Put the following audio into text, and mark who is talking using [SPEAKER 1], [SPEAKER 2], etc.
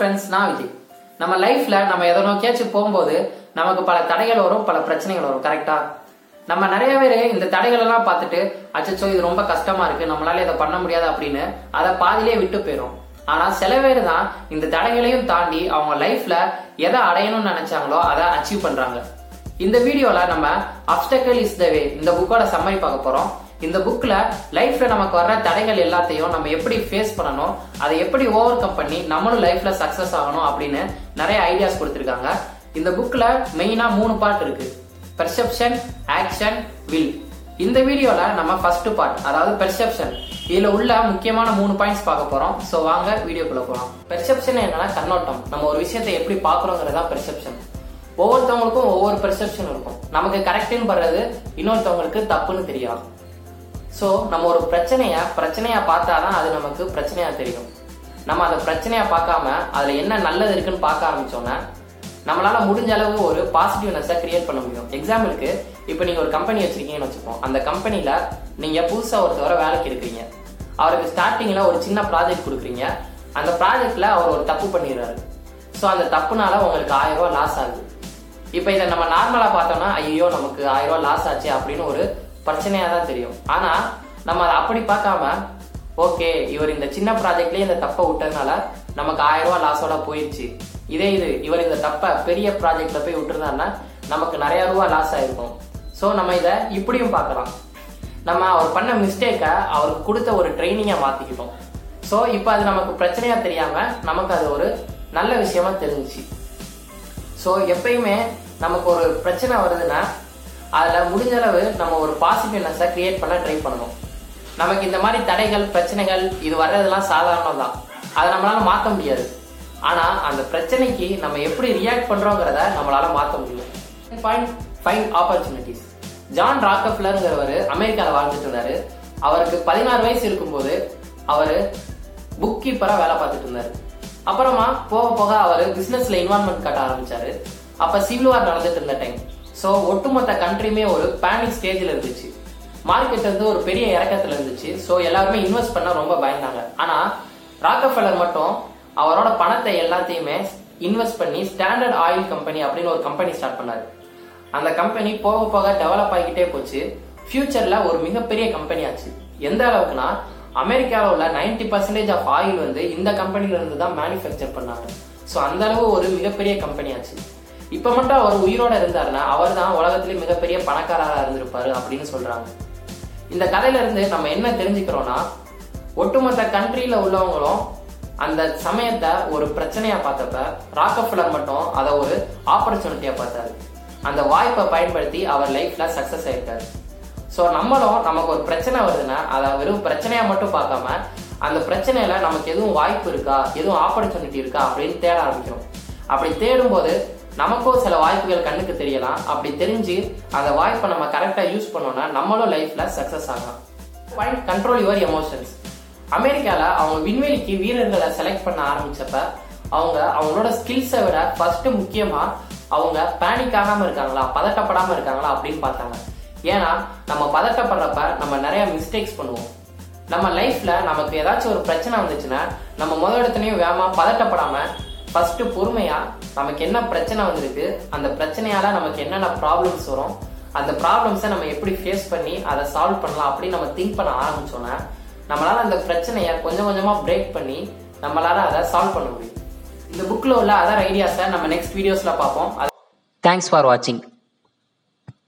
[SPEAKER 1] Friends நான் விஜய் நம்ம லைஃப்ல நம்ம எதை நோக்கியாச்சும் போகும்போது நமக்கு பல தடைகள் வரும் பல பிரச்சனைகள் வரும் கரெக்டா நம்ம நிறைய பேர் இந்த தடைகள் எல்லாம் பார்த்துட்டு அச்சச்சோ இது ரொம்ப கஷ்டமா இருக்கு நம்மளால இதை பண்ண முடியாது அப்படின்னு அதை பாதிலே விட்டு போயிடும் ஆனா சில பேர் தான் இந்த தடைகளையும் தாண்டி அவங்க லைஃப்ல எதை அடையணும்னு நினைச்சாங்களோ அதை அச்சீவ் பண்றாங்க. இந்த வீடியோல நம்ம அப்டக்கல் இஸ் த வே இந்த புக்கோட சம்மரி பார்க்க போறோம். இந்த புக்கில் லைஃப்பில் நமக்கு வர்ற தடைகள் எல்லாத்தையும் நம்ம எப்படி ஃபேஸ் பண்ணணும் அதை எப்படி ஓவர் கம் பண்ணி நம்மளும் லைஃப்பில் சக்ஸஸ் ஆகணும் அப்படின்னு நிறைய ஐடியாஸ் கொடுத்துருக்காங்க. இந்த புக்கில் மெயினாக மூணு பார்ட் இருக்கு. பெர்செப்ஷன் ஆக்ஷன் வில் இந்த வீடியோவில் நம்ம ஃபர்ஸ்ட் பார்ட் அதாவது பெர்செப்ஷன் இதில் உள்ள முக்கியமான மூணு பாயிண்ட்ஸ் பார்க்க போகிறோம் ஸோ வாங்க வீடியோக்குள்ளே போகலாம் பெர்செப்ஷன் என்னன்னா கண்ணோட்டம். நம்ம ஒரு விஷயத்தை எப்படி பாக்குறோங்கிறதா பெர்செப்ஷன் ஒவ்வொருத்தவங்களுக்கும் ஒவ்வொரு பெர்செப்ஷன் இருக்கும். நமக்கு கரெக்டுன்னு படுறது இன்னொருத்தவங்களுக்கு தப்புன்னு தெரியாது. ஸோ நம்ம ஒரு பிரச்சனையை பிரச்சனையாக பார்த்தா தான் அது நமக்கு பிரச்சனையாக தெரியும். நம்ம அந்த பிரச்சனையாக பார்க்காம அதில் என்ன நல்லது இருக்குன்னு பார்க்க ஆரம்பித்தோன்னா நம்மளால் முடிஞ்ச அளவு ஒரு பாசிட்டிவ்னஸை கிரியேட் பண்ண முடியும். எக்ஸாம்பிளுக்கு இப்போ நீங்கள் ஒரு கம்பெனி வச்சுருக்கீங்கன்னு வச்சுப்போம் அந்த கம்பெனியில் நீங்கள் புதுசாக ஒருத்தவரை வேலைக்கு இருக்கிறீங்க அவருக்கு ஸ்டார்டிங்கில் ஒரு சின்ன ப்ராஜெக்ட் கொடுக்குறீங்க. அந்த ப்ராஜெக்டில் அவர் ஒரு தப்பு பண்ணிடுறாரு. ஸோ அந்த தப்புனால உங்களுக்கு ஆயிரம் ரூபாய் லாஸ் ஆகுது. இப்போ இதை நம்ம நார்மலாக பார்த்தோம்னா ஐயோ நமக்கு ஆயிரம் ரூபா லாஸ் ஆச்சு அப்படின்னு ஒரு பிரச்சனையாக தான் தெரியும். ஆனால் நம்ம அதை அப்படி பார்க்காம ஓகே இவர் இந்த சின்ன ப்ராஜெக்ட்லயே இந்த தப்பை விட்டதுனால நமக்கு ஆயிரம் ரூபா லாஸோட போயிடுச்சு இதே இது இவர் இந்த தப்பை பெரிய ப்ராஜெக்ட்ல போய் விட்டுருந்தாருன்னா நமக்கு நிறைய ரூபா லாஸ் ஆயிருக்கும். ஸோ நம்ம இதை இப்படியும் பார்க்கலாம். நம்ம அவர் பண்ண மிஸ்டேக்கை அவருக்கு கொடுத்த ஒரு ட்ரைனிங்கை மாத்திக்கிட்டோம். ஸோ இப்போ அது நமக்கு பிரச்சனையா தெரியாம நமக்கு அது ஒரு நல்ல விஷயமா தெரிஞ்சுச்சு. ஸோ எப்பயுமே நமக்கு ஒரு பிரச்சனை வருதுன்னா அதில் முடிஞ்ச அளவு நம்ம ஒரு பாசிட்டிவ்னஸை கிரியேட் பண்ண ட்ரை பண்ணணும். நமக்கு இந்த மாதிரி தடைகள் பிரச்சனைகள் இது வர்றதெல்லாம் சாதாரணம் தான் அதை நம்மளால மாற்ற முடியாது. ஆனால் அந்த பிரச்சனைக்கு நம்ம எப்படி ரியாக்ட் பண்ணுறோங்கிறத நம்மளால மாற்ற முடியும். பாயிண்ட் ஃபைன் ஆப்பர்ச்சுனிட்டிஸ் ஜான் ராக்கப்லருங்கிறவர் அமெரிக்காவில் வாழ்ந்துட்டு இருந்தாரு. அவருக்கு பதினாறு வயசு இருக்கும்போது அவர் புக் கீப்பராக வேலை பார்த்துட்டு இருந்தார். அப்புறமா போக போக அவர் பிஸ்னஸில் இன்வால்மெண்ட் காட்ட ஆரம்பிச்சாரு. அப்போ சிவில் வார் நடந்துட்டு இருந்த டைம் ஸோ ஒட்டுமொத்த கண்ட்ரியுமே ஒரு பேனிக் ஸ்டேஜில் இருந்துச்சு. மார்க்கெட் வந்து ஒரு பெரிய இறக்கத்தில் இருந்துச்சு. ஸோ எல்லாருமே இன்வெஸ்ட் பண்ண ரொம்ப பயந்தாங்க. ஆனால் ராக்கஃபெல்லர் மட்டும் அவரோட பணத்தை எல்லாத்தையுமே இன்வெஸ்ட் பண்ணி ஸ்டாண்டர்ட் ஆயில் கம்பெனி அப்படின்னு ஒரு கம்பெனி ஸ்டார்ட் பண்ணாரு. அந்த கம்பெனி போக போக டெவலப் ஆகிக்கிட்டே போச்சு. ஃபியூச்சரில் ஒரு மிகப்பெரிய கம்பெனி ஆச்சு. எந்த அளவுக்குன்னா அமெரிக்காவில் உள்ள நைன்டி பர்சன்டேஜ் ஆஃப் ஆயில் வந்து இந்த கம்பெனில இருந்து தான் மேனுஃபேக்சர் பண்ணாங்க. ஸோ அந்த அளவு ஒரு மிகப்பெரிய கம்பெனி ஆச்சு. இப்ப மட்டும் அவர் உயிரோட இருந்தாருன்னா அவர் தான் உலகத்திலே மிகப்பெரிய பணக்காரராக இருந்திருப்பாரு அப்படின்னு சொல்றாங்க. இந்த கதையில இருந்து நம்ம என்ன தெரிஞ்சுக்கிறோம்னா ஒட்டுமொத்த கண்ட்ரியில உள்ளவங்களும் அந்த சமயத்தை ஒரு பிரச்சனையா பார்த்தப்ப ராக்கஃபிலர் மட்டும் அதை ஒரு ஆப்பர்ச்சுனிட்டியா பார்த்தாரு. அந்த வாய்ப்பை பயன்படுத்தி அவர் லைஃப்ல சக்சஸ் ஆயிருக்காரு. ஸோ நம்மளும் நமக்கு ஒரு பிரச்சனை வருதுன்னா அதை வெறும் பிரச்சனையா மட்டும் பார்க்காம அந்த பிரச்சனையில நமக்கு எதுவும் வாய்ப்பு இருக்கா எதுவும் ஆப்பர்ச்சுனிட்டி இருக்கா அப்படின்னு தேட ஆரம்பிக்கிறோம். அப்படி தேடும்போது நமக்கும் சில வாய்ப்புகள் கண்ணுக்கு தெரியலாம். அப்படி தெரிஞ்சு அந்த வாய்ப்பை நம்ம கரெக்டாக யூஸ் பண்ணோம்னா நம்மளும் லைஃப்பில் சக்ஸஸ் ஆகலாம். பாயிண்ட் கண்ட்ரோல் யுவர் எமோஷன்ஸ் அமெரிக்காவில் அவங்க விண்வெளிக்கு வீரர்களை செலக்ட் பண்ண ஆரம்பிச்சப்ப அவங்க அவங்களோட ஸ்கில்ஸை விட ஃபர்ஸ்ட் முக்கியமாக அவங்க பேனிக் ஆகாமல் இருக்காங்களா பதட்டப்படாமல் இருக்காங்களா அப்படின்னு பார்த்தாங்க. ஏன்னா நம்ம பதட்டப்படுறப்ப நம்ம நிறைய மிஸ்டேக்ஸ் பண்ணுவோம். நம்ம லைஃப்ல நமக்கு ஏதாச்சும் ஒரு பிரச்சனை வந்துச்சுன்னா நம்ம முதல் இடத்துலையும் வேகமா பதட்டப்படாம ஃபர்ஸ்ட் பொறுமையா நமக்கு என்ன பிரச்சனை வந்திருக்கு அந்த பிரச்சனையால நமக்கு என்னென்ன ப்ராப்ளம்ஸ் வரும் அந்த ப்ராப்ளம்ஸை நம்ம எப்படி ஃபேஸ் பண்ணி அதை சால்வ் பண்ணலாம் அப்படின்னு நம்ம திங்க் பண்ண ஆரம்பிச்சோன்னா நம்மளால அந்த பிரச்சனையை கொஞ்சம் கொஞ்சமா பிரேக் பண்ணி நம்மளால அதை சால்வ் பண்ண முடியும். இந்த புக்கில் உள்ள அதர் ஐடியாஸை நம்ம நெக்ஸ்ட் வீடியோஸில் பார்ப்போம். தேங்க்ஸ் ஃபார் வாட்சிங்